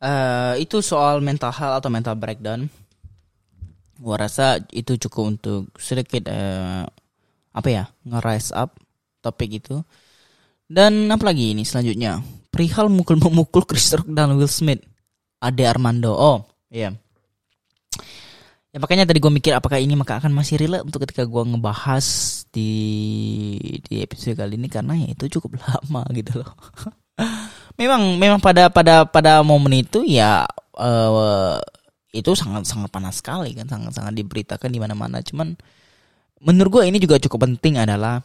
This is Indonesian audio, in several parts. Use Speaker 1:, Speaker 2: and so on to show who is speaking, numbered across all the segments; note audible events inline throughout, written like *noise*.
Speaker 1: uh, itu soal mental health atau mental breakdown. Gua rasa itu cukup untuk sedikit uh, apa ya nge-rise up topik itu. Dan apa lagi ini selanjutnya? Perihal mukul memukul *laughs* Chris Rock dan Will Smith. Ade Armando. Oh iya. Yeah. ya makanya tadi gue mikir apakah ini maka akan masih relate untuk ketika gue ngebahas di di episode kali ini. Karena ya itu cukup *laughs* lama gitu loh *laughs* memang memang pada pada pada momen itu ya uh, itu sangat sangat panas sekali kan sangat sangat diberitakan di mana-mana cuman menurut gue ini juga cukup penting adalah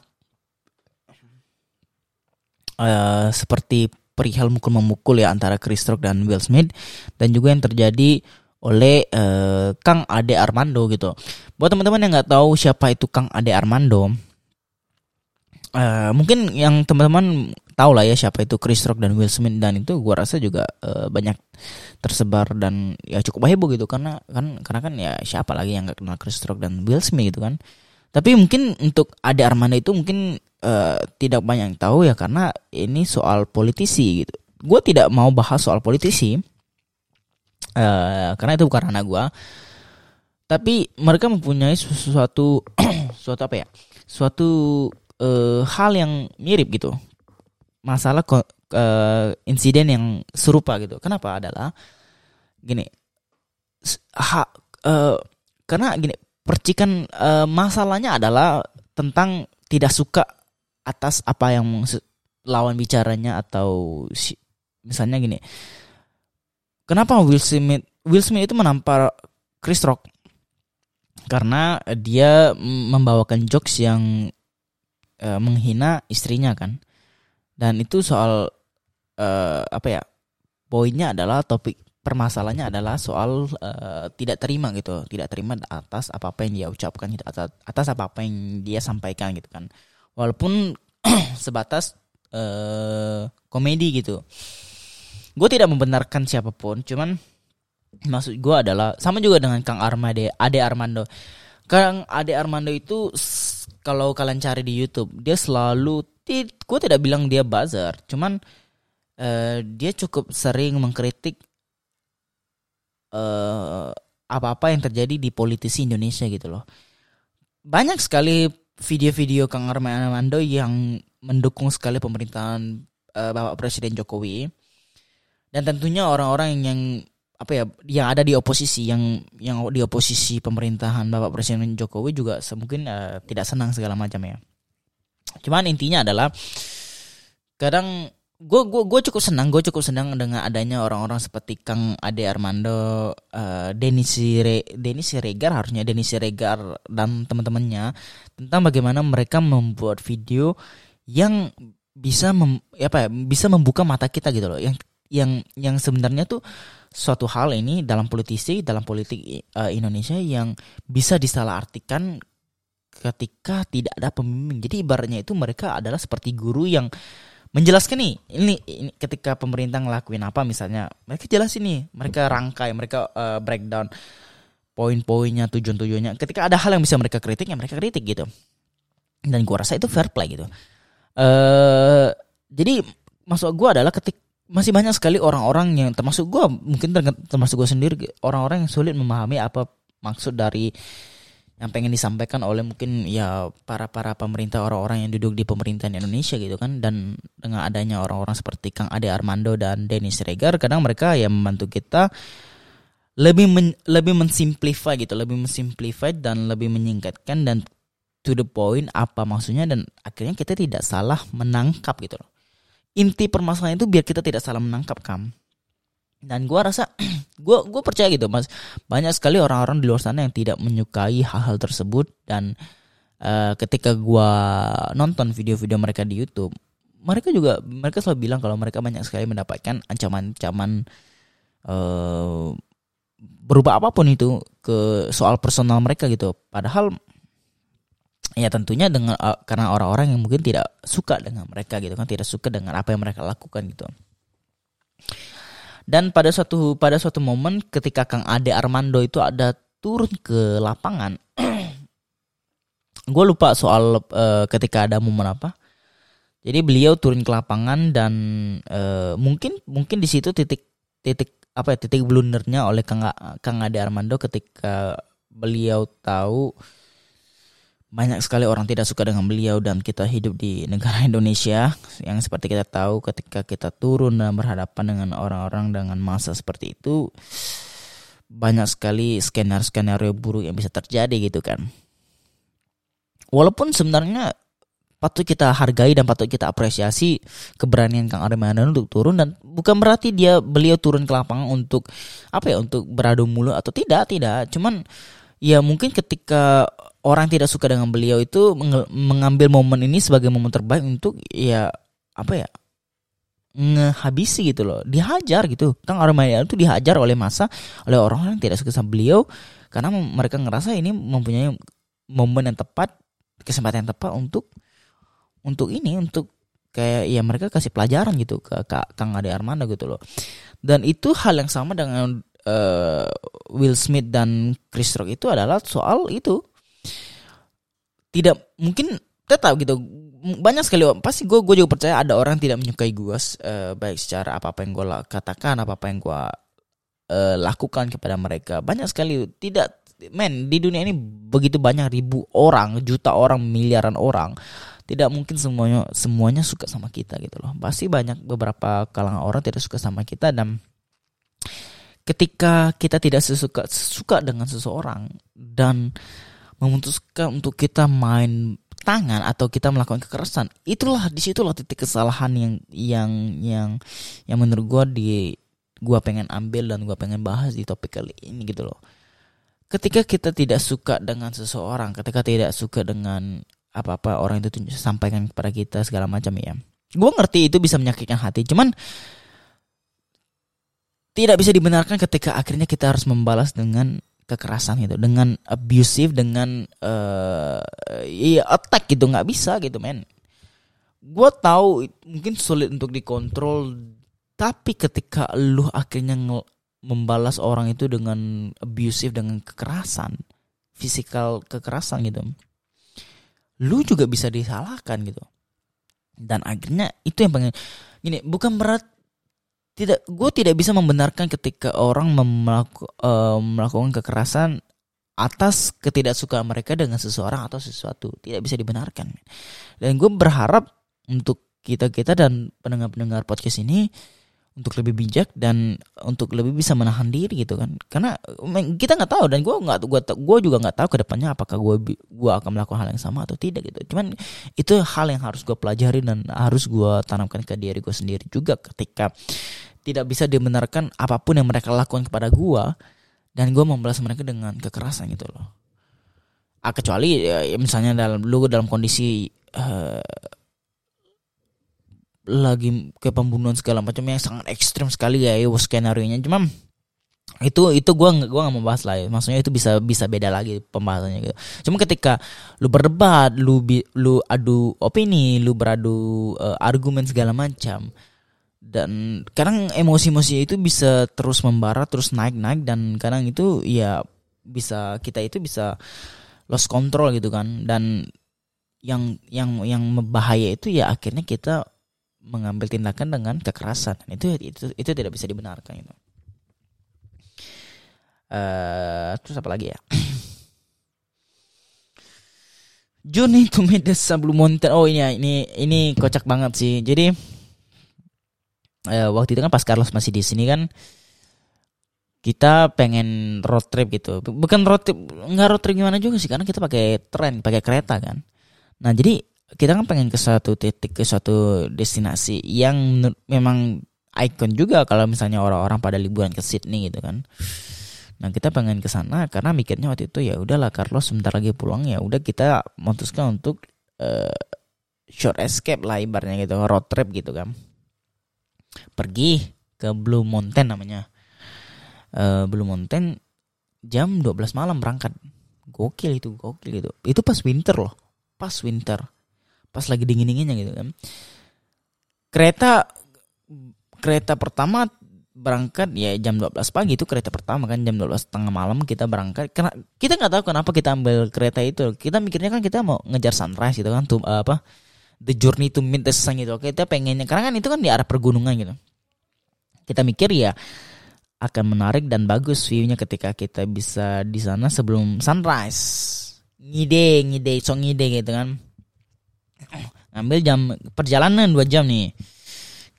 Speaker 1: uh, seperti perihal mukul memukul ya antara Chris Rock dan Will Smith dan juga yang terjadi oleh uh, Kang Ade Armando gitu. Buat teman-teman yang nggak tahu siapa itu Kang Ade Armando, uh, mungkin yang teman-teman tahu lah ya siapa itu Chris Rock dan Will Smith dan itu gua rasa juga uh, banyak tersebar dan ya cukup heboh gitu karena kan karena kan ya siapa lagi yang gak kenal Chris Rock dan Will Smith gitu kan. Tapi mungkin untuk Ade Armando itu mungkin uh, tidak banyak yang tahu ya karena ini soal politisi gitu. Gue tidak mau bahas soal politisi uh, karena itu bukan ranah gue tapi mereka mempunyai sesuatu *clears throat* suatu apa ya? Suatu uh, hal yang mirip gitu masalah uh, insiden yang serupa gitu. Kenapa? Adalah gini, ha, uh, karena gini percikan uh, masalahnya adalah tentang tidak suka atas apa yang lawan bicaranya atau si, misalnya gini, kenapa Will Smith Will Smith itu menampar Chris Rock? Karena dia membawakan jokes yang uh, menghina istrinya kan dan itu soal uh, apa ya poinnya adalah topik permasalahannya adalah soal uh, tidak terima gitu. Tidak terima atas apa apa yang dia ucapkan gitu atas, atas apa apa yang dia sampaikan gitu kan. Walaupun *clears throat* sebatas uh, komedi gitu. Gue tidak membenarkan siapa pun cuman maksud gue adalah sama juga dengan Kang Armade Ade Armando. Kang Ade Armando itu kalau kalian cari di YouTube dia selalu gue tidak bilang dia buzzer cuman uh, dia cukup sering mengkritik uh, apa-apa yang terjadi di politisi Indonesia gitu loh. Banyak sekali video-video Kang Armando yang mendukung sekali pemerintahan uh, Bapak Presiden Jokowi. Dan tentunya orang-orang yang apa ya yang ada di oposisi yang yang di oposisi pemerintahan Bapak Presiden Jokowi juga mungkin uh, tidak senang segala macam ya Cuman intinya adalah kadang gue gue gue cukup senang gue cukup senang dengan adanya orang-orang seperti Kang Ade Armando, uh, Denis Re, Denis Regar harusnya Denis Regar dan teman-temannya tentang bagaimana mereka membuat video yang bisa mem, apa ya bisa membuka mata kita gitu loh. Yang yang yang sebenarnya tuh suatu hal ini dalam politisi dalam politik uh, Indonesia yang bisa disalahartikan ketika tidak ada pemimpin. Jadi ibaratnya itu mereka adalah seperti guru yang menjelaskan nih ini, ini ketika pemerintah ngelakuin apa misalnya mereka jelasin nih mereka rangkai mereka uh, breakdown poin-poinnya tujuan-tujuannya. Ketika ada hal yang bisa mereka kritik ya mereka kritik gitu. Dan gua rasa itu fair play gitu. Uh, jadi maksud gua adalah ketik masih banyak sekali orang-orang yang termasuk gua mungkin termasuk gua sendiri orang-orang yang sulit memahami apa maksud dari yang pengen disampaikan oleh mungkin ya para para pemerintah orang-orang yang duduk di pemerintahan Indonesia gitu kan. Dan dengan adanya orang-orang seperti Kang Ade Armando dan Dennis Regar kadang mereka yang membantu kita lebih men, lebih mensimplify gitu lebih mensimplify dan lebih menyingkatkan dan to the point apa maksudnya. Dan akhirnya kita tidak salah menangkap gitu loh. Inti permasalahan itu biar kita tidak salah menangkap kam dan gue rasa *clears throat* gue gue percaya gitu mas. Banyak sekali orang-orang di luar sana yang tidak menyukai hal-hal tersebut. Dan uh, ketika gue nonton video-video mereka di YouTube mereka juga mereka selalu bilang kalau mereka banyak sekali mendapatkan ancaman-ancaman uh, berubah apa pun itu ke soal personal mereka gitu. Padahal ya tentunya dengan uh, karena orang-orang yang mungkin tidak suka dengan mereka gitu kan tidak suka dengan apa yang mereka lakukan gitu dan pada suatu pada suatu momen ketika Kang Ade Armando itu ada turun ke lapangan, *clears throat* gue lupa soal uh, ketika ada momen apa. Jadi beliau turun ke lapangan dan uh, mungkin mungkin di situ titik titik apa ya titik blundernya oleh Kang Kang Ade Armando ketika beliau tahu banyak sekali orang tidak suka dengan beliau dan kita hidup di negara *laughs* Indonesia yang seperti kita tahu ketika kita turun dan berhadapan dengan orang-orang dengan masa seperti itu banyak sekali skenario-skenario buruk yang bisa terjadi gitu kan. Walaupun sebenarnya patut kita hargai dan patut kita apresiasi keberanian Kang Armando untuk turun dan bukan berarti dia beliau turun ke lapangan untuk apa ya untuk beradu mulut atau tidak tidak cuman ya mungkin ketika orang tidak suka dengan beliau itu mengambil momen ini sebagai momen terbaik untuk ya apa ya ngehabisi gitu loh. Dihajar gitu. Kang Armada itu dihajar oleh masa oleh orang yang tidak suka sama beliau. Karena mereka ngerasa ini mempunyai momen yang tepat kesempatan yang tepat untuk untuk ini untuk kayak ya mereka kasih pelajaran gitu ke, ke Kang Ade Armando gitu loh. Dan itu hal yang sama dengan uh, Will Smith dan Chris Rock itu adalah soal itu tidak mungkin tetap gitu. Banyak sekali pasti gue gue juga percaya ada orang tidak menyukai gue uh, baik secara apa apa yang gue katakan apa apa yang gue uh, lakukan kepada mereka. Banyak sekali tidak men di dunia ini begitu banyak ribu orang juta orang miliaran orang tidak mungkin semuanya semuanya suka sama kita gitu loh. Pasti banyak beberapa kalangan orang tidak suka sama kita dan ketika kita tidak sesuka suka dengan seseorang dan memutuskan untuk kita main tangan atau kita melakukan kekerasan. Itulah di situlah titik kesalahan yang yang yang yang menurut gue di gue pengen ambil dan gue pengen bahas di topik kali ini gitu loh. Ketika kita tidak suka dengan seseorang ketika tidak suka dengan apa-apa orang itu sampaikan kepada kita segala macam ya. Gue ngerti itu bisa menyakitkan hati cuman tidak bisa dibenarkan ketika akhirnya kita harus membalas dengan kekerasan gitu dengan abusive dengan uh, ya attack gitu nggak bisa gitu men. Gue tahu mungkin sulit untuk dikontrol tapi ketika lu akhirnya membalas orang itu dengan abusive dengan kekerasan fisikal kekerasan gitu lu juga bisa disalahkan gitu. Dan akhirnya itu yang pengen gini bukan berat tidak gue tidak bisa membenarkan ketika orang melaku, uh, melakukan kekerasan atas ketidaksukaan mereka dengan seseorang atau sesuatu. Tidak bisa dibenarkan. Dan gue berharap untuk kita kita dan pendengar pendengar podcast ini untuk lebih bijak dan untuk lebih bisa menahan diri gitu kan. Karena kita nggak tahu dan gue nggak gue gue juga nggak tahu ke depannya apakah gue gue akan melakukan hal yang sama atau tidak gitu. Cuman itu hal yang harus gue pelajari dan harus gue tanamkan ke diri gue sendiri juga ketika tidak bisa dibenarkan apa pun yang mereka lakukan kepada gue dan gue membalas mereka dengan kekerasan gitu loh. Ah, kecuali ya, misalnya dalam lu dalam kondisi uh, lagi ke pembunuhan segala macam yang sangat ekstrim sekali ya skenario nya cuma itu itu gue gua nggak mau bahas lah ya. maksudnya itu bisa bisa beda lagi pembahasannya gitu. Cuma ketika lu berdebat lu lu adu opini lu beradu uh, argumen segala macam dan kadang emosi-emosi itu bisa terus membara terus naik-naik dan kadang itu ya bisa kita itu bisa lost control gitu kan. Dan yang yang yang bahaya itu ya akhirnya kita mengambil tindakan dengan kekerasan. Itu itu itu tidak bisa dibenarkan itu. Uh, terus apa lagi ya? *clears throat* Juni meet the sebelum mountain oh ini ini ini kocak banget sih. Jadi uh, waktu itu kan pas Carlos masih di sini kan kita pengen road trip gitu. Bukan road trip nggak road trip gimana juga sih karena kita pakai tren pakai kereta kan. Nah jadi kita kan pengen ke suatu titik ke suatu destinasi yang memang ikon juga kalau misalnya orang-orang pada liburan ke Sydney gitu kan. Nah kita pengen ke sana karena mikirnya waktu itu ya udahlah Carlos sebentar lagi pulang ya udah kita memutuskan untuk uh, short escape lah ibaratnya gitu road trip gitu kan. Pergi ke Blue Mountain namanya. Uh, Blue Mountain jam 12 malam berangkat. Gokil itu, gokil itu. Itu pas winter loh. Pas winter pas lagi dingin dinginnya gitu kan. Kereta kereta pertama berangkat ya jam 12 pagi itu kereta pertama kan jam 12 setengah malam kita berangkat. Karena kita nggak tahu kenapa kita ambil kereta itu. Kita mikirnya kan kita mau ngejar sunrise gitu kan tuh apa the journey to meet the sun gitu. Kita pengennya karena kan itu kan di arah pergunungan gitu. Kita mikir ya akan menarik dan bagus viewnya ketika kita bisa di sana sebelum sunrise. Ngide ngide so ngide gitu kan ngambil jam perjalanan dua jam nih.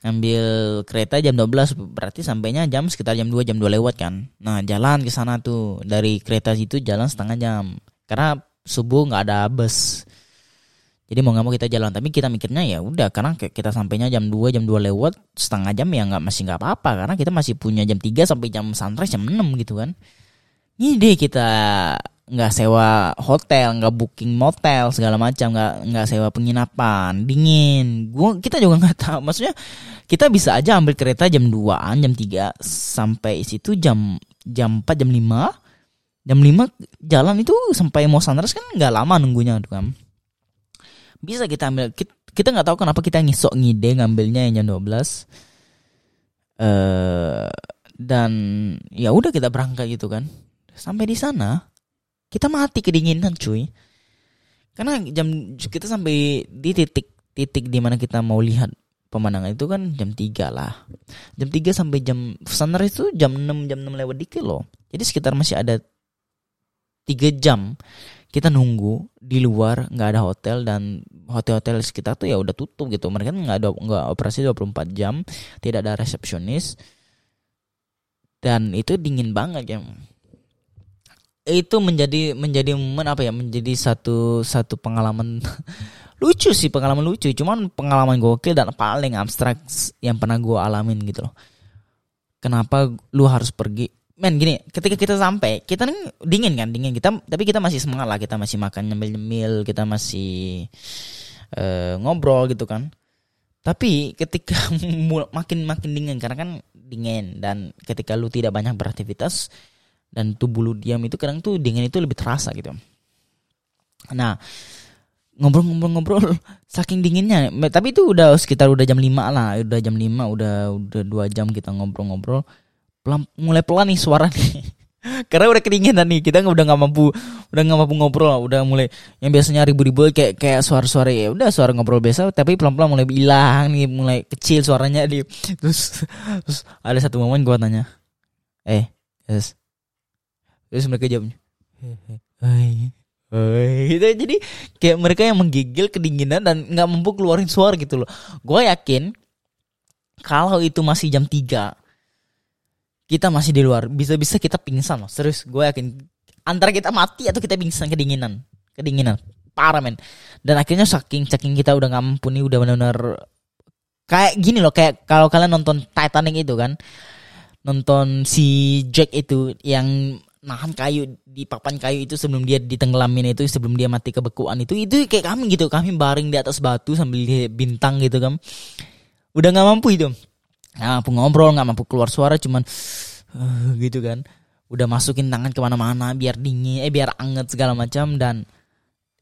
Speaker 1: Ngambil kereta jam 12 berarti sampainya jam sekitar jam 2 jam 2 lewat kan. Nah jalan ke sana tuh dari kereta itu jalan setengah jam. Karena subuh nggak ada bus. Jadi mau nggak mau kita jalan. Tapi kita mikirnya ya udah karena kita sampainya jam 2 jam 2 lewat setengah jam ya nggak masih nggak apa-apa. Karena kita masih punya jam 3 sampai jam sunrise jam 6 gitu kan. Ini deh kita nggak sewa hotel nggak booking motel segala macam nggak nggak sewa penginapan dingin. Gua kita juga nggak tahu. Maksudnya kita bisa aja ambil kereta jam 2an jam 3 sampai situ jam jam 4 jam 5 jam 5 jalan itu sampai mau sunrise kan nggak lama nunggunya tuh kan. Bisa kita ambil kita nggak tahu kenapa kita ngisok ngide ngambilnya yang jam 12 eh uh, dan ya udah kita berangkat gitu kan. Sampai di sana kita mati kedinginan cuy. Karena jam kita sampai di titik titik di mana kita mau lihat pemandangan itu kan jam 3 lah. Jam 3 sampai jam sunrise itu jam 6 jam 6 lewat dikit loh. Jadi sekitar masih ada tiga jam kita nunggu di luar nggak ada hotel dan hotel-hotel sekitar tuh ya udah tutup gitu. Mereka nggak ada nggak operasi 24 jam tidak ada resepsionis. Dan itu dingin banget ya itu menjadi menjadi momen apa ya menjadi satu satu pengalaman *laughs* lucu sih pengalaman lucu. Cuman pengalaman gokil dan paling abstrak yang pernah gue alamin gitu loh. Kenapa lu harus pergi? Men gini ketika kita sampai kita nih dingin kan dingin kita tapi kita masih semangat lah kita masih makan nyemil nyemil kita masih uh, ngobrol gitu kan. Tapi ketika *laughs* makin makin dingin karena kan dingin dan ketika lu tidak banyak beraktivitas dan tubuh lu diam itu kadang tuh dingin itu lebih terasa gitu. Nah ngobrol-ngobrol-ngobrol *laughs* saking dinginnya. Tapi itu udah sekitar udah jam 5 lah udah jam 5 udah udah dua jam kita ngobrol-ngobrol. Pelan mulai pelan nih suara nih. *laughs* Karena udah kedinginan nih kita udah nggak mampu udah nggak mampu ngobrol udah mulai yang biasanya ribu-ribu kayak kayak suara-suara ya udah suara ngobrol biasa tapi pelan-pelan mulai hilang nih mulai kecil suaranya di *laughs* terus terus ada satu momen gua tanya eh yes terus mereka jawabnya gitu. Jadi kayak mereka yang menggigil kedinginan dan nggak mampu keluarin suara gitu loh. Gue yakin kalau itu masih jam 3 kita masih di luar. Bisa-bisa kita pingsan loh. Serius gue yakin. Antara kita mati atau kita pingsan kedinginan. Kedinginan. Parah men. Dan akhirnya saking saking kita udah nggak mampu nih udah benar-benar kayak gini loh. Kayak kalau kalian nonton Titanic itu kan nonton si Jack itu yang nahan kayu di papan kayu itu sebelum dia ditenggelamin itu sebelum dia mati kebekuan itu itu kayak kami gitu. Kami baring di atas batu sambil bintang gitu kan. Udah nggak mampu itu nggak mampu ngobrol nggak mampu keluar suara cuman uh, gitu kan. Udah masukin tangan ke mana-mana biar dingin eh biar anget segala macam dan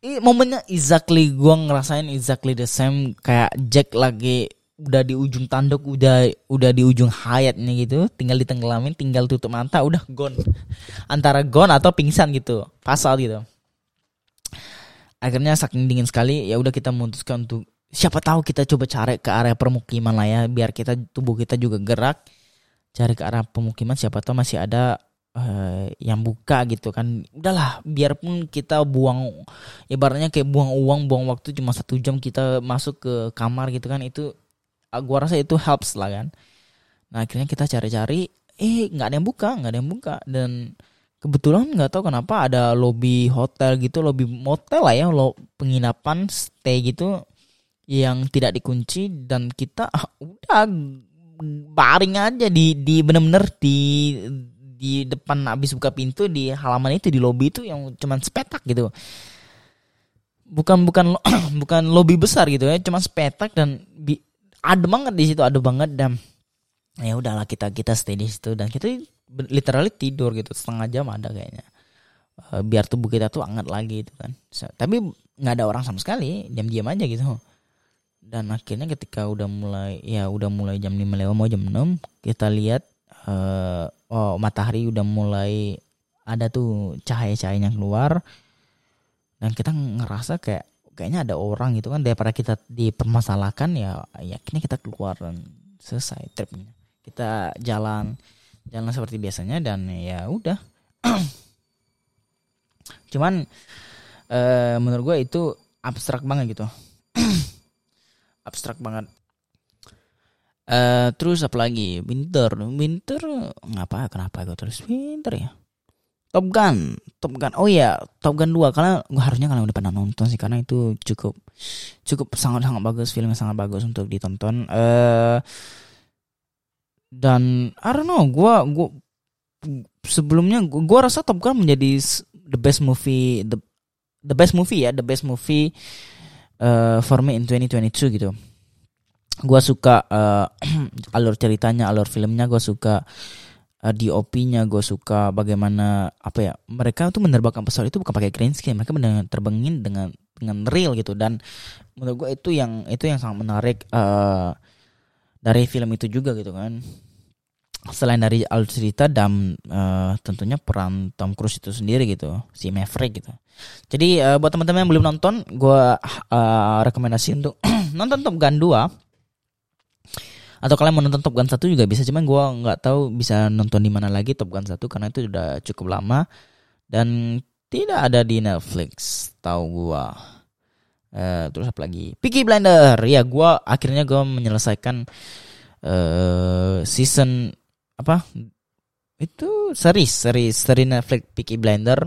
Speaker 1: eh, momennya exactly gua ngerasain exactly the same kayak Jack lagi udah di ujung tanduk udah udah di ujung hayatnya gitu tinggal ditenggelamin tinggal tutup mata udah gone. Antara gone atau pingsan gitu pasal gitu. Akhirnya saking dingin sekali ya udah kita memutuskan untuk siapa tahu kita coba cari ke area permukiman lah ya biar kita tubuh kita juga gerak. Cari ke arah pemukiman siapa tahu masih ada uh, yang buka gitu kan. Udahlah biarpun kita buang ibaratnya kayak buang uang buang waktu cuma satu jam kita masuk ke kamar gitu kan itu gua rasa itu helps lah kan. Nah akhirnya kita cari-cari eh nggak ada yang buka nggak ada yang buka. Dan kebetulan nggak tahu kenapa ada lobby hotel gitu lobby motel lah ya lo penginapan stay gitu yang tidak dikunci dan kita ah, udah baring aja di di bener-bener di di depan habis buka pintu di halaman itu di lobby itu yang cuman sepetak gitu. Bukan bukan *clears throat* bukan lobby besar gitu ya cuman sepetak dan ada banget di situ ada banget dan ya udahlah kita kita stay di situ dan kita literally tidur gitu setengah jam ada kayaknya. Eh, biar tubuh kita tuh hangat lagi itu kan. Tapi nggak ada orang sama sekali diam-diam aja gitu. Dan akhirnya ketika udah mulai ya udah mulai jam 5 lewat mau jam 6 kita lihat uh, oh matahari udah mulai ada tuh cahaya-cahayanya keluar. Dan kita ngerasa kayak kayaknya ada orang gitu kan daripada kita dipermasalahkan ya yakinnya kita keluar dan selesai tripnya. Kita jalan jalan seperti biasanya dan ya udah. *clears throat* Cuman uh, menurut gue itu abstrak banget gitu. *clears throat* Abstrak banget. Uh, terus apa lagi? Winter. Winter ngapa? Kenapa gue terus winter ya Top Gun, Top Gun. Oh iya, Top Gun 2 karena harusnya kalian udah pernah nonton sih karena itu cukup cukup sangat sangat bagus, film yang sangat bagus untuk ditonton. Eh dan I don't know, gua gua sebelumnya gua, gua rasa Top Gun menjadi the best movie the the best movie ya, the best movie uh, for me in 2022 gitu. Gua suka uh, *clears throat* alur ceritanya, alur filmnya, gua suka uh, eh, DOP-nya gue suka bagaimana apa ya mereka tuh menerbangkan pesawat itu bukan pakai green screen mereka benar terbangin dengan dengan real gitu. Dan menurut gue itu yang itu yang sangat menarik uh, dari film itu juga gitu kan. Selain dari alur cerita dan uh, tentunya peran Tom Cruise itu sendiri gitu si Maverick gitu. Jadi uh, buat teman-teman yang belum nonton gue uh, rekomendasi untuk *clears throat* nonton Top Gun 2 atau kalian mau nonton Top Gun 1 juga bisa cuman gue nggak tahu bisa nonton di mana lagi Top Gun 1 karena itu udah cukup lama dan tidak ada di Netflix tahu gue uh, terus apa lagi? Peaky Blender ya gue akhirnya gue menyelesaikan uh, season apa? Itu series series seri Netflix Peaky Blender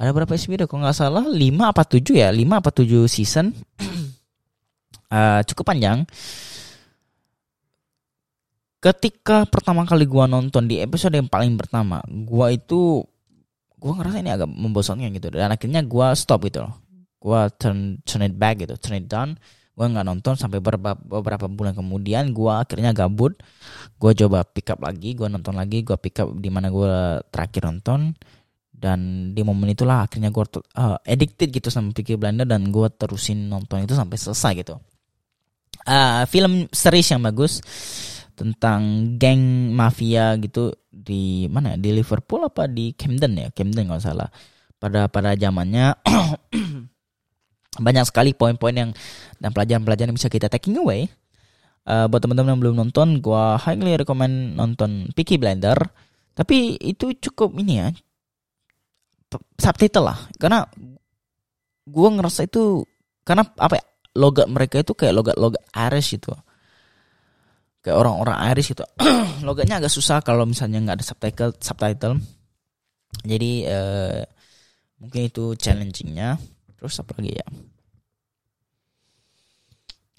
Speaker 1: ada berapa episode kok nggak salah 5 apa 7 ya? 5 apa 7 season. Uh, *clears throat* cukup panjang ketika pertama kali gua nonton di episode yang paling pertama gua itu gua ngerasa ini agak membosankan gitu. Dan akhirnya gua stop gitu loh. Gua turn turn it back gitu turn it down. Gua nggak nonton sampai beberapa beberapa bulan kemudian gua akhirnya gabut. Gua coba pick up lagi gua nonton lagi gua pick up di mana gua terakhir nonton. Dan di momen itulah akhirnya gue uh, addicted gitu sama Peaky Blender dan gue terusin nonton itu sampai selesai gitu. Uh, film series yang bagus tentang geng mafia gitu di mana ya? di Liverpool apa di Camden ya? Camden nggak salah. Pada pada zamannya *clears throat* banyak sekali poin-poin yang dan pelajaran-pelajaran yang bisa kita taking away. Uh, buat teman-teman yang belum nonton gua highly recommend nonton Peaky Blender tapi itu cukup ini ya subtitle lah. Karena gua ngerasa itu karena apa ya logat mereka itu kayak logat-logat Irish itu kayak orang-orang Irish gitu *clears throat* logatnya agak susah kalau misalnya nggak ada subtitle subtitle. Jadi uh, mungkin itu challengingnya. Terus apa lagi ya?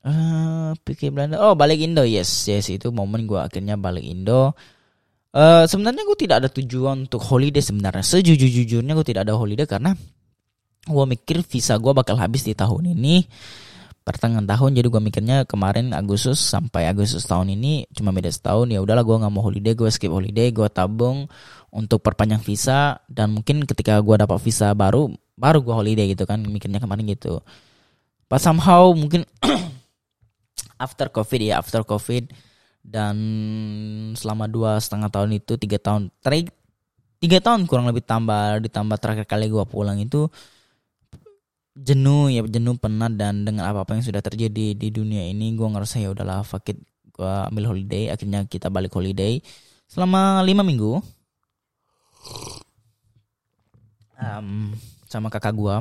Speaker 1: Uh, Peaky Blender oh balik Indo. Yes yes itu momen gue akhirnya balik Indo. Uh, sebenarnya gue tidak ada tujuan untuk holiday sebenarnya. Sejujur-jujurnya gue tidak ada holiday karena gue mikir visa gue bakal habis di tahun ini pertengahan tahun. Jadi gue mikirnya kemarin Agustus sampai Agustus tahun ini cuma beda setahun. Ya udahlah gue nggak mau holiday gue skip holiday gue tabung untuk perpanjang visa. Dan mungkin ketika gue dapat visa baru baru gue holiday gitu kan mikirnya kemarin gitu. But somehow mungkin *clears throat* after covid ya after covid. Dan selama dua setengah tahun itu tiga tahun tiga tahun kurang lebih tambah ditambah terakhir kali gue pulang itu jenuh ya jenuh penat dan dengan apa apa yang sudah terjadi di dunia ini gue ngerasa ya udahlah fakit gue ambil holiday. Akhirnya kita balik holiday selama lima minggu. Um, sama kakak gue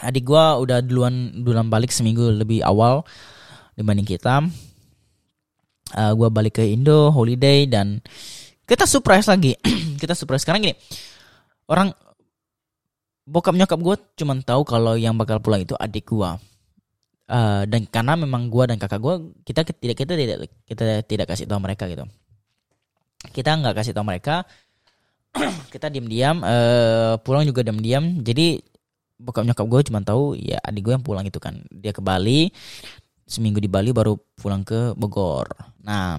Speaker 1: adik gue udah duluan duluan balik seminggu lebih awal dibanding kita. Uh, eh, gue balik ke Indo holiday dan kita surprise lagi. *clears throat* Kita surprise. Sekarang gini orang bokap nyokap gue cuma tahu kalau yang bakal pulang itu adik gue uh, dan karena memang gue dan kakak gue kita tidak kita tidak kita tidak kasih tahu mereka gitu. Kita nggak kasih tahu mereka. *clears throat* Kita diam-diam uh, pulang juga diam-diam. Jadi bokap nyokap gue cuma tahu ya adik gue yang pulang itu kan. Dia ke Bali seminggu di Bali baru pulang ke Bogor. Nah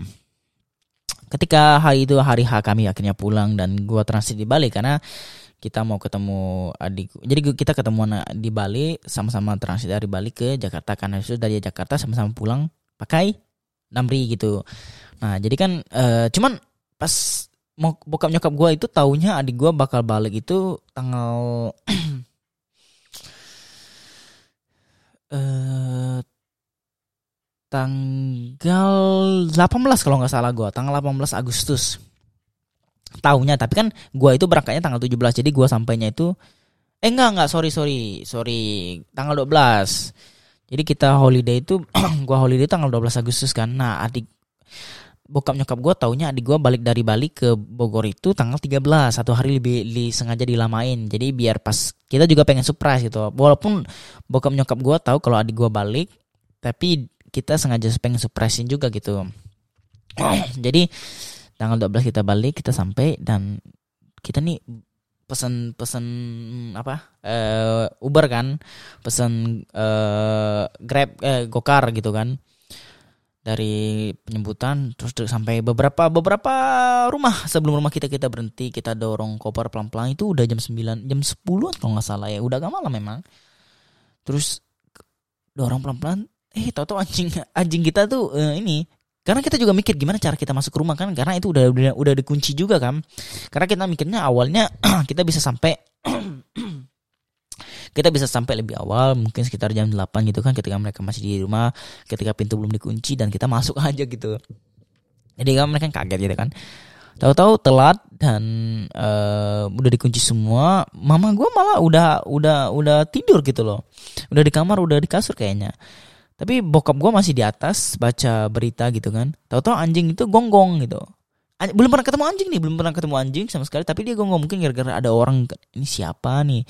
Speaker 1: ketika hari itu hari H kami akhirnya pulang dan gue transit di Bali karena kita mau ketemu adik jadi kita ketemu di Bali sama-sama transit dari Bali ke Jakarta. Karena itu dari Jakarta sama-sama pulang pakai Namri gitu. Nah jadi kan uh, cuman pas mau bokap nyokap gue itu taunya adik gue bakal balik itu tanggal uh, *clears throat* tanggal 18 kalau nggak salah gue tanggal 18 Agustus Taunya. Tapi kan gua itu berangkatnya tanggal 17 jadi gua sampainya itu eh enggak enggak. Sorry sorry sorry. Tanggal 12 jadi kita holiday itu *clears throat* gua holiday tanggal 12 Agustus kan. Nah adik bokap nyokap gue taunya adik gue balik dari Bali ke Bogor itu tanggal 13 satu hari lebih li, sengaja dilamain. Jadi biar pas kita juga pengen surprise gitu. Walaupun bokap nyokap gue tahu kalau adik gue balik tapi kita sengaja pengen surprisein juga gitu. *clears throat* Jadi tanggal 12 kita balik kita sampai dan kita nih pesan pesan apa uh, Uber kan pesan uh, Grab eh, Gokar gitu kan dari penyembutan terus sampai beberapa beberapa rumah sebelum rumah kita kita berhenti kita dorong koper pelan-pelan itu udah jam 9 jam 10 kalau nggak salah ya udah agak malam memang. Terus dorong pelan-pelan eh tahu-tahu anjing anjing kita tuh uh, ini karena kita juga mikir gimana cara kita masuk ke rumah kan karena itu udah udah, udah dikunci juga kan. Karena kita mikirnya awalnya *clears throat* kita bisa sampai *clears throat* kita bisa sampai lebih awal mungkin sekitar jam 8 gitu kan ketika mereka masih di rumah ketika pintu belum dikunci dan kita masuk *laughs* aja gitu. Jadi kan mereka kaget gitu kan. Tahu-tahu telat dan uh, udah dikunci semua mama gue malah udah udah udah tidur gitu loh. Udah di kamar udah di kasur kayaknya tapi bokap gue masih di atas baca berita gitu kan. Tahu-tahu anjing itu gonggong gitu. Belum pernah ketemu anjing nih belum pernah ketemu anjing sama sekali. Tapi dia gonggong mungkin gara-gara ada orang ini siapa nih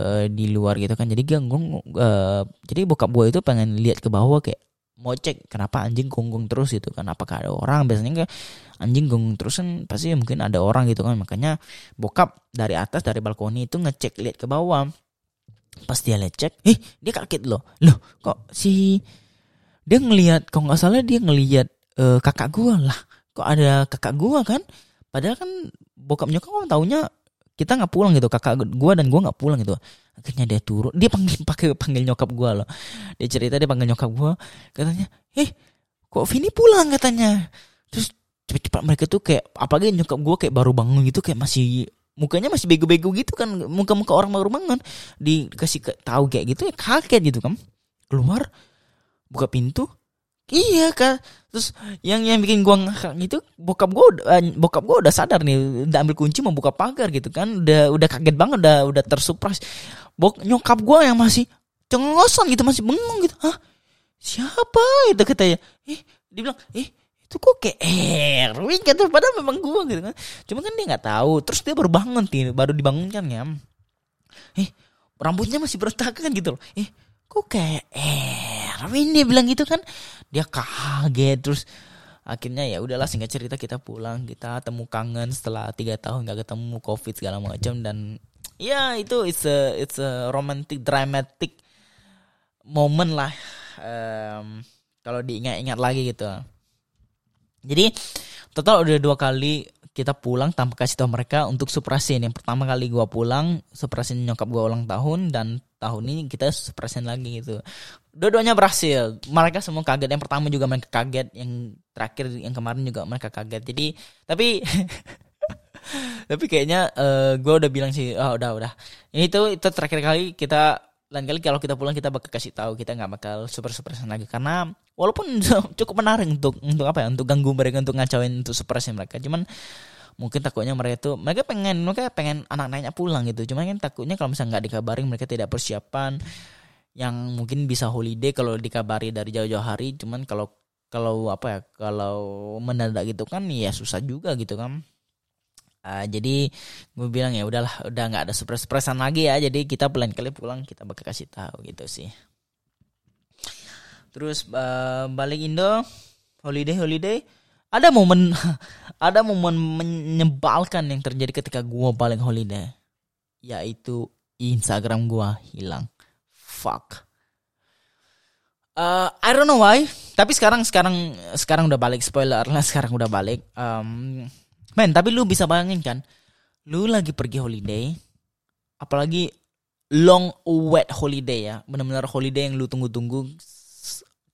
Speaker 1: uh, di luar gitu kan. Jadi gonggong uh, jadi bokap gue itu pengen lihat ke bawah kayak mau cek kenapa anjing gonggong terus gitu kan. Apakah ada orang? Biasanya kayak anjing gonggong terus kan pasti mungkin ada orang gitu kan. Makanya bokap dari atas dari balkoni itu ngecek lihat ke bawah pas dia lecek eh dia kaget loh. Loh kok si dia ngelihat kok nggak salah dia ngelihat uh, kakak gue lah. Kok ada kakak gua kan? Padahal kan bokap nyokap kan taunya kita nggak pulang gitu. Kakak gua dan gua nggak pulang gitu. Akhirnya dia turun. Dia panggil *laughs* pakai panggil nyokap gua loh. Dia cerita dia panggil nyokap gua. Katanya eh kok Vini pulang? katanya. Terus cepat-cepat mereka tuh kayak apalagi nyokap gua kayak baru bangun gitu kayak masih mukanya masih bego-bego gitu kan muka-muka orang baru bangun dikasih ke, tahu kayak gitu ya kaget gitu kan keluar buka pintu Iya kan. Terus yang yang bikin gua ngakak gitu bokap gua uh, bokap gua udah sadar nih udah ambil kunci mau buka pagar gitu kan. Udah udah kaget banget udah udah tersurprise. Bok nyokap gua yang masih cengosan gitu masih bengong gitu. Hah? Siapa itu katanya? Eh, dia bilang, "Eh, itu kok kayak Erwin kata padahal memang gua gitu kan. Cuma kan dia nggak tahu. Terus dia baru bangun nih, baru dibangunkan ya. Eh, rambutnya masih berantakan gitu loh. Eh, kok kayak Erwin dia bilang gitu kan. Dia kaget. Terus akhirnya ya udahlah singkat cerita kita pulang. Kita temu kangen setelah tiga tahun nggak ketemu covid segala macam. Dan ya itu it's a it's a romantic dramatic moment lah. Um, kalau diingat-ingat lagi gitu jadi total udah dua kali kita pulang tanpa kasih tahu mereka untuk suprasin. Yang pertama kali gua pulang, suprasin nyokap gua ulang tahun dan tahun ini kita suprasin lagi gitu. Dua-duanya berhasil. Mereka semua kaget. Yang pertama juga mereka kaget, yang terakhir yang kemarin juga mereka kaget. Jadi tapi *laughs* tapi kayaknya uh, gua udah bilang sih, oh udah udah. Ini tuh itu terakhir kali kita lain kali kalau kita pulang kita bakal kasih tahu kita nggak bakal super super lagi. Karena walaupun *laughs* cukup menarik untuk untuk apa ya untuk ganggu mereka untuk ngacauin untuk surprise mereka. Cuman mungkin takutnya mereka itu mereka pengen mereka pengen anak anaknya pulang gitu. Cuman kan takutnya kalau misalnya nggak dikabarin mereka tidak persiapan yang mungkin bisa holiday kalau dikabari dari jauh-jauh hari. Cuman kalau kalau apa ya kalau mendadak gitu kan ya susah juga gitu kan Uh, jadi gue bilang ya udahlah udah nggak ada surprise surprisean lagi ya. Jadi kita pelan kali pulang kita bakal kasih tahu gitu sih. Terus uh, balik Indo holiday holiday. Ada momen *laughs* ada momen menyebalkan yang terjadi ketika gue balik holiday yaitu Instagram gue hilang. Fuck. Uh, I don't know why, tapi sekarang sekarang sekarang udah balik. Spoiler lah sekarang udah balik. Um, Men, tapi lu bisa bayangin kan, lu lagi pergi holiday, apalagi long wet holiday ya, benar-benar holiday yang lu tunggu-tunggu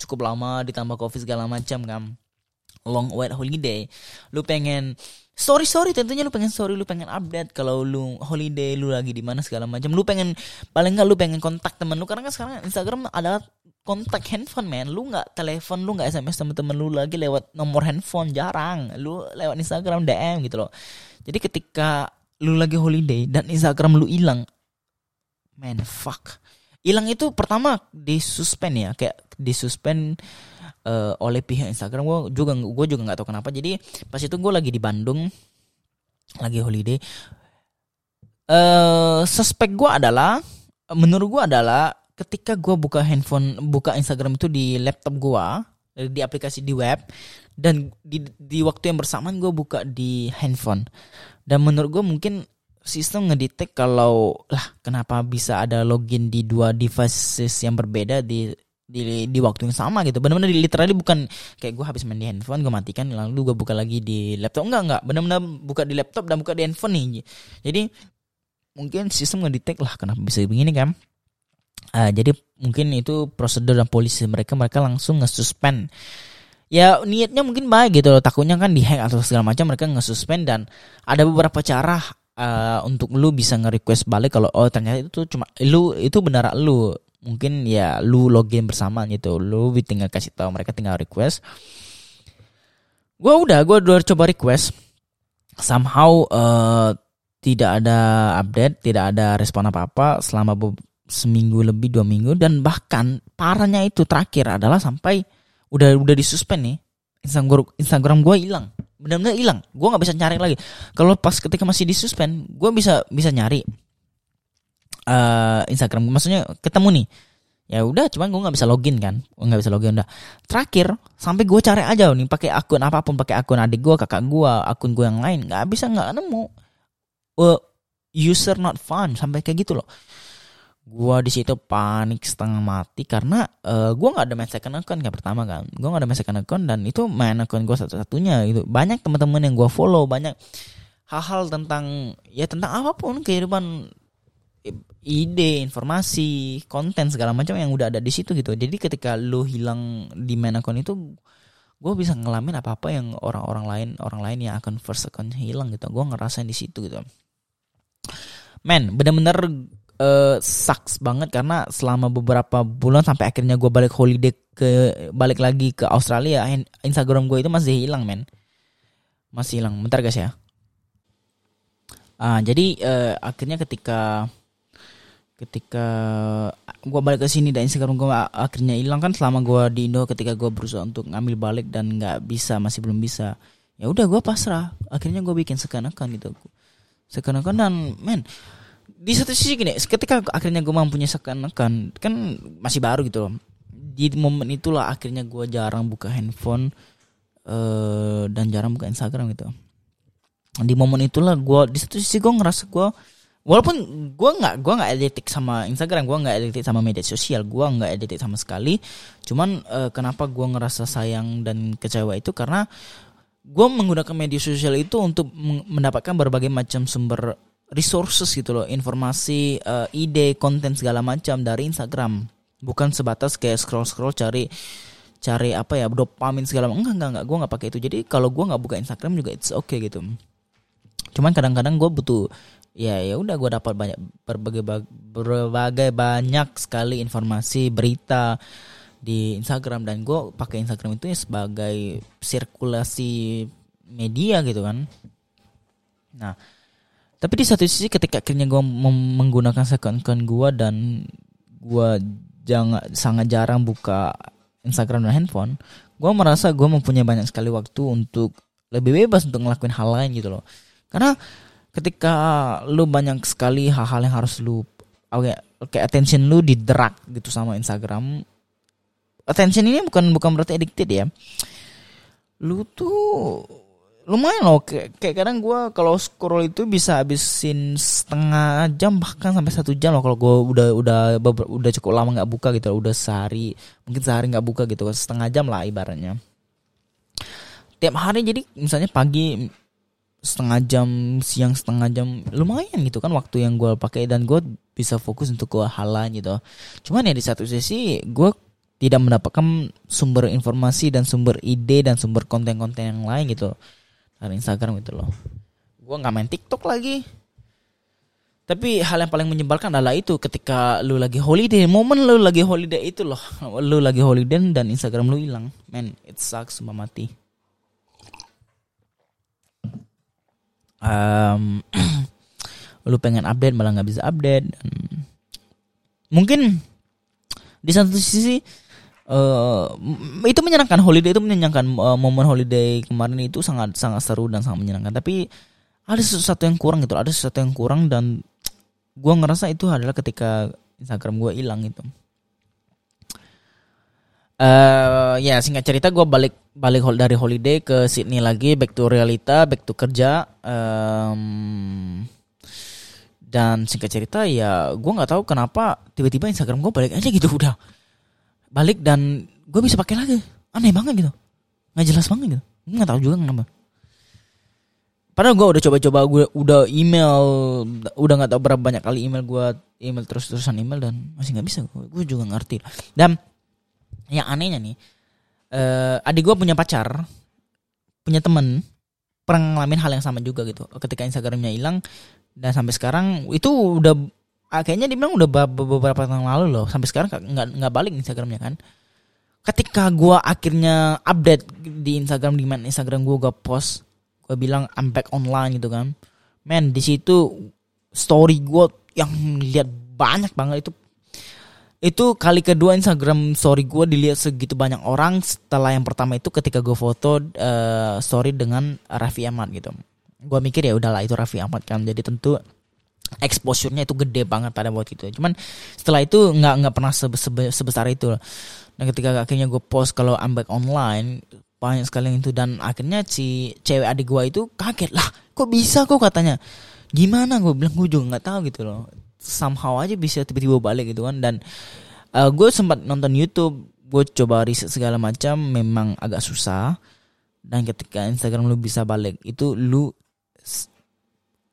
Speaker 1: cukup lama ditambah covid segala macam kan. Long wet holiday, lu pengen sorry sorry tentunya lu pengen sorry lu pengen update kalau lu holiday lu lagi di mana segala macam. Lu pengen paling nggak lu pengen kontak temen lu. Karena kan sekarang Instagram ada kontak handphone men lu nggak telepon lu nggak sms temen-temen lu lagi lewat nomor handphone jarang. Lu lewat instagram dm gitu loh. Jadi ketika lu lagi holiday dan instagram lu hilang man fuck. Hilang itu pertama disuspend ya kayak disuspend uh, oleh pihak Instagram. Gue juga gue juga nggak tahu kenapa. Jadi pas itu gue lagi di Bandung lagi holiday uh, suspek gue adalah menurut gue adalah ketika gue buka handphone buka Instagram itu di laptop gue di aplikasi di web dan di di waktu yang bersamaan gue buka di handphone. Dan menurut gue mungkin sistem ngedetect kalau lah kenapa bisa ada login di dua devices yang berbeda di di di waktu yang sama gitu. Benar-benar literally bukan kayak gue habis main di handphone gue matikan lalu gue buka lagi di laptop. Enggak enggak. Benar-benar buka di laptop dan buka di handphone nih. Jadi mungkin sistem ngedetect lah kenapa bisa begini kan uh, jadi mungkin itu prosedur dan polisi mereka mereka langsung nge-suspend. Ya niatnya mungkin baik gitu loh. Takutnya kan dihack atau segala macam mereka nge-suspend dan ada beberapa cara uh, untuk lu bisa nge-request balik kalau oh ternyata itu cuma lu itu benar lu. Mungkin ya lu login bersama gitu. Lu tinggal kasih tahu mereka tinggal request. Gue udah gue udah coba request. Somehow uh, tidak ada update tidak ada respon apa apa selama seminggu lebih dua minggu dan bahkan parahnya itu terakhir adalah sampai udah udah disuspend nih. Instagram Instagram gue hilang. Benar-benar hilang. Gue nggak bisa nyari lagi. Kalau pas ketika masih di suspend gue bisa bisa nyari uh, Instagram. Maksudnya ketemu nih. Ya udah cuman gue nggak bisa login kan. Nggak bisa login udah. Terakhir sampai gue cari aja nih pakai akun apa pun pakai akun adik gue kakak gue akun gue yang lain. Nggak bisa nggak nemu. Uh, user not found sampai kayak gitu loh gua di situ panik setengah mati karena uh, gua nggak ada main second account kayak pertama kan. Gua nggak ada main second account dan itu main account gua satu-satunya itu banyak teman-teman yang gua follow banyak hal-hal tentang ya tentang apa pun kehidupan ide informasi konten segala macam yang udah ada di situ gitu. Jadi ketika lu hilang di main account itu gue bisa ngelamin apa apa yang orang-orang lain orang lain yang akan first account hilang gitu. Gue ngerasain di situ gitu. Men bener-bener uh, sucks banget karena selama beberapa bulan sampai akhirnya gue balik holiday ke balik lagi ke Australia Instagram gue itu masih hilang men. Masih hilang. Bentar guys ya. Uh, jadi uh, akhirnya ketika ketika gue balik ke sini dan Instagram gue akhirnya hilang kan selama gue di Indo ketika gue berusaha untuk ngambil balik dan nggak bisa masih belum bisa ya udah gue pasrah. Akhirnya gue bikin sekan-akan gitu. Sekan-akan dan men di satu sisi gini ketika akhirnya gue mampunya sekan-akan kan masih baru gitu loh. Di momen itulah akhirnya gue jarang buka handphone uh, dan jarang buka Instagram gitu. Di momen itulah gue di satu sisi gue ngerasa gue walaupun gue nggak gue nggak editik sama Instagram gue nggak editik sama media sosial gue nggak editik sama sekali. Cuman uh, kenapa gue ngerasa sayang dan kecewa itu karena gue menggunakan media sosial itu untuk mendapatkan berbagai macam sumber resources gitu loh, informasi, uh, ide, konten segala macam dari Instagram. Bukan sebatas kayak scroll scroll cari cari apa ya dopamin segala macam. Enggak enggak enggak, gue nggak pakai itu. Jadi kalau gue nggak buka Instagram juga it's okay gitu. Cuman kadang-kadang gue butuh ya ya udah gue dapat banyak berbagai berbagai banyak sekali informasi berita di Instagram dan gue pakai Instagram itu ya sebagai sirkulasi media gitu kan. Nah, tapi di satu sisi ketika akhirnya gue menggunakan second account gue dan gue jangan sangat jarang buka Instagram dan handphone, gue merasa gue mempunyai banyak sekali waktu untuk lebih bebas untuk ngelakuin hal lain gitu loh. Karena ketika lu banyak sekali hal-hal yang harus lu kayak kayak attention lu diderak gitu sama Instagram. Attention ini bukan bukan berarti addicted ya. Lu tuh lumayan loh kayak, kayak kadang gue kalau scroll itu bisa habisin setengah jam bahkan sampai satu jam loh kalau gue udah udah udah cukup lama nggak buka gitu udah sehari mungkin sehari nggak buka gitu setengah jam lah ibaratnya. Tiap hari jadi misalnya pagi setengah jam siang setengah jam lumayan gitu kan waktu yang gue pakai dan gue bisa fokus untuk ke hal gitu. Cuman ya di satu sisi gue tidak mendapatkan sumber informasi dan sumber ide dan sumber konten-konten yang lain gitu dari Instagram gitu loh. Gue nggak main TikTok lagi. Tapi hal yang paling menyebalkan adalah itu ketika lu lagi holiday, momen lu lagi holiday itu loh, lu lagi holiday dan Instagram lu hilang, man, it sucks sumpah mati. Um, *clears throat* lu pengen update malah nggak bisa update mungkin di satu sisi uh, itu menyenangkan. Holiday itu menyenangkan. Uh, momen holiday kemarin itu sangat sangat seru dan sangat menyenangkan. Tapi ada sesuatu yang kurang gitu ada sesuatu yang kurang dan gue ngerasa itu adalah ketika Instagram gue hilang itu. Uh, ya singkat cerita gue balik balik dari holiday ke Sydney lagi back to realita back to kerja. Um, dan singkat cerita ya gue nggak tahu kenapa tiba-tiba Instagram gue balik aja gitu. *laughs* Udah balik dan gue bisa pakai lagi. Aneh banget gitu. Nggak jelas banget gitu. Nggak tahu juga kenapa. Padahal gue udah coba-coba gue udah email udah nggak tahu berapa banyak kali email gue email terus-terusan email dan masih nggak bisa. Gue juga ngerti. Dan yang anehnya nih uh, adik gue punya pacar punya temen pernah ngalamin hal yang sama juga gitu. Ketika Instagramnya hilang dan sampai sekarang itu udah ah, kayaknya dia bilang udah beberapa tahun lalu loh. Sampai sekarang nggak nggak balik Instagramnya kan. Ketika gue akhirnya update di Instagram di mana Instagram gue gak post gue bilang I'm back online gitu kan. Man di situ story gue yang lihat banyak banget itu itu kali kedua Instagram story gue dilihat segitu banyak orang setelah yang pertama itu ketika gue foto uh, story dengan Raffi Ahmad gitu. Gue mikir ya udahlah itu Raffi Ahmad kan. Jadi tentu exposure-nya itu gede banget pada waktu itu. Cuman setelah itu nggak nggak pernah sebe sebe sebesar itu dan ketika akhirnya gue post kalau I'm back online banyak sekali itu. Dan akhirnya si cewek adik gue itu kaget lah kok bisa kok? katanya. Gimana? gue bilang gue juga nggak tahu gitu loh. Somehow aja bisa tiba-tiba balik gitu kan. Dan uh, gue sempat nonton YouTube gue coba riset segala macam memang agak susah. Dan ketika Instagram lu bisa balik itu lu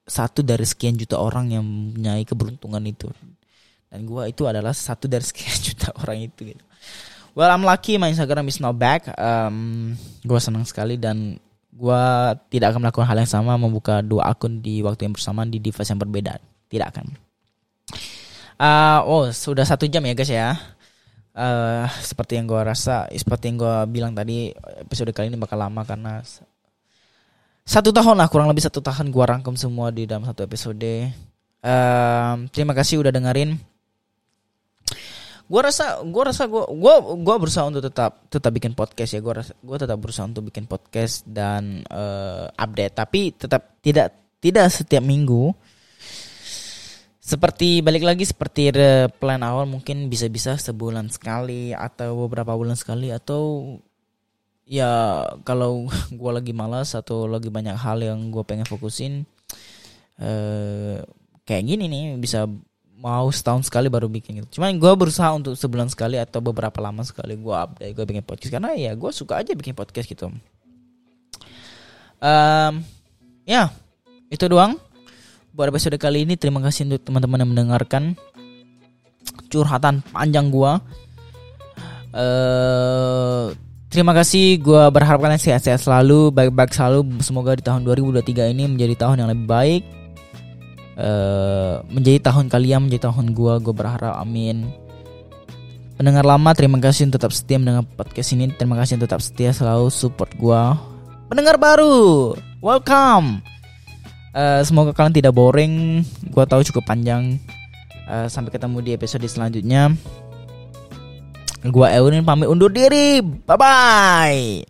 Speaker 1: satu dari sekian juta orang yang mempunyai keberuntungan itu. Dan gue itu adalah satu dari sekian *laughs* juta orang itu gitu. Well I'm lucky my Instagram is now back. Um, gue senang sekali dan gue tidak akan melakukan hal yang sama membuka dua akun di waktu yang bersamaan di device yang berbeda. Tidak akan. Uh, oh sudah satu jam ya guys ya. Uh, seperti yang gue rasa, seperti yang gue bilang tadi episode kali ini bakal lama karena satu tahun lah kurang lebih satu tahun gue rangkum semua di dalam satu episode. Uh, terima kasih udah dengerin. Gue rasa, gue rasa gue, gue, gue berusaha untuk tetap, tetap bikin podcast ya. Gue rasa, gue tetap berusaha untuk bikin podcast dan uh, update. Tapi tetap tidak, tidak setiap minggu seperti balik lagi seperti plan awal mungkin bisa-bisa sebulan sekali atau beberapa bulan sekali atau ya kalau *laughs* gue lagi malas atau lagi banyak hal yang gue pengen fokusin eh, kayak gini nih bisa mau setahun sekali baru bikin gitu. Cuman gue berusaha untuk sebulan sekali atau beberapa lama sekali gue update gue bikin podcast karena ya gue suka aja bikin podcast gitu. Um, ya itu doang buat episode kali ini terima kasih untuk teman-teman yang mendengarkan curhatan panjang gua. Uh, terima kasih gua berharap kalian sehat-sehat selalu, baik-baik selalu. Semoga di tahun 2023 ini menjadi tahun yang lebih baik. Uh, menjadi tahun kalian, menjadi tahun gua. Gua berharap amin. Pendengar lama terima kasih untuk tetap setia mendengar podcast ini. Terima kasih untuk tetap setia selalu support gua. Pendengar baru, welcome. Uh, semoga kalian tidak boring. Gua tahu cukup panjang. Uh, sampai ketemu di episode selanjutnya. Gua Eunin pamit undur diri. Bye bye.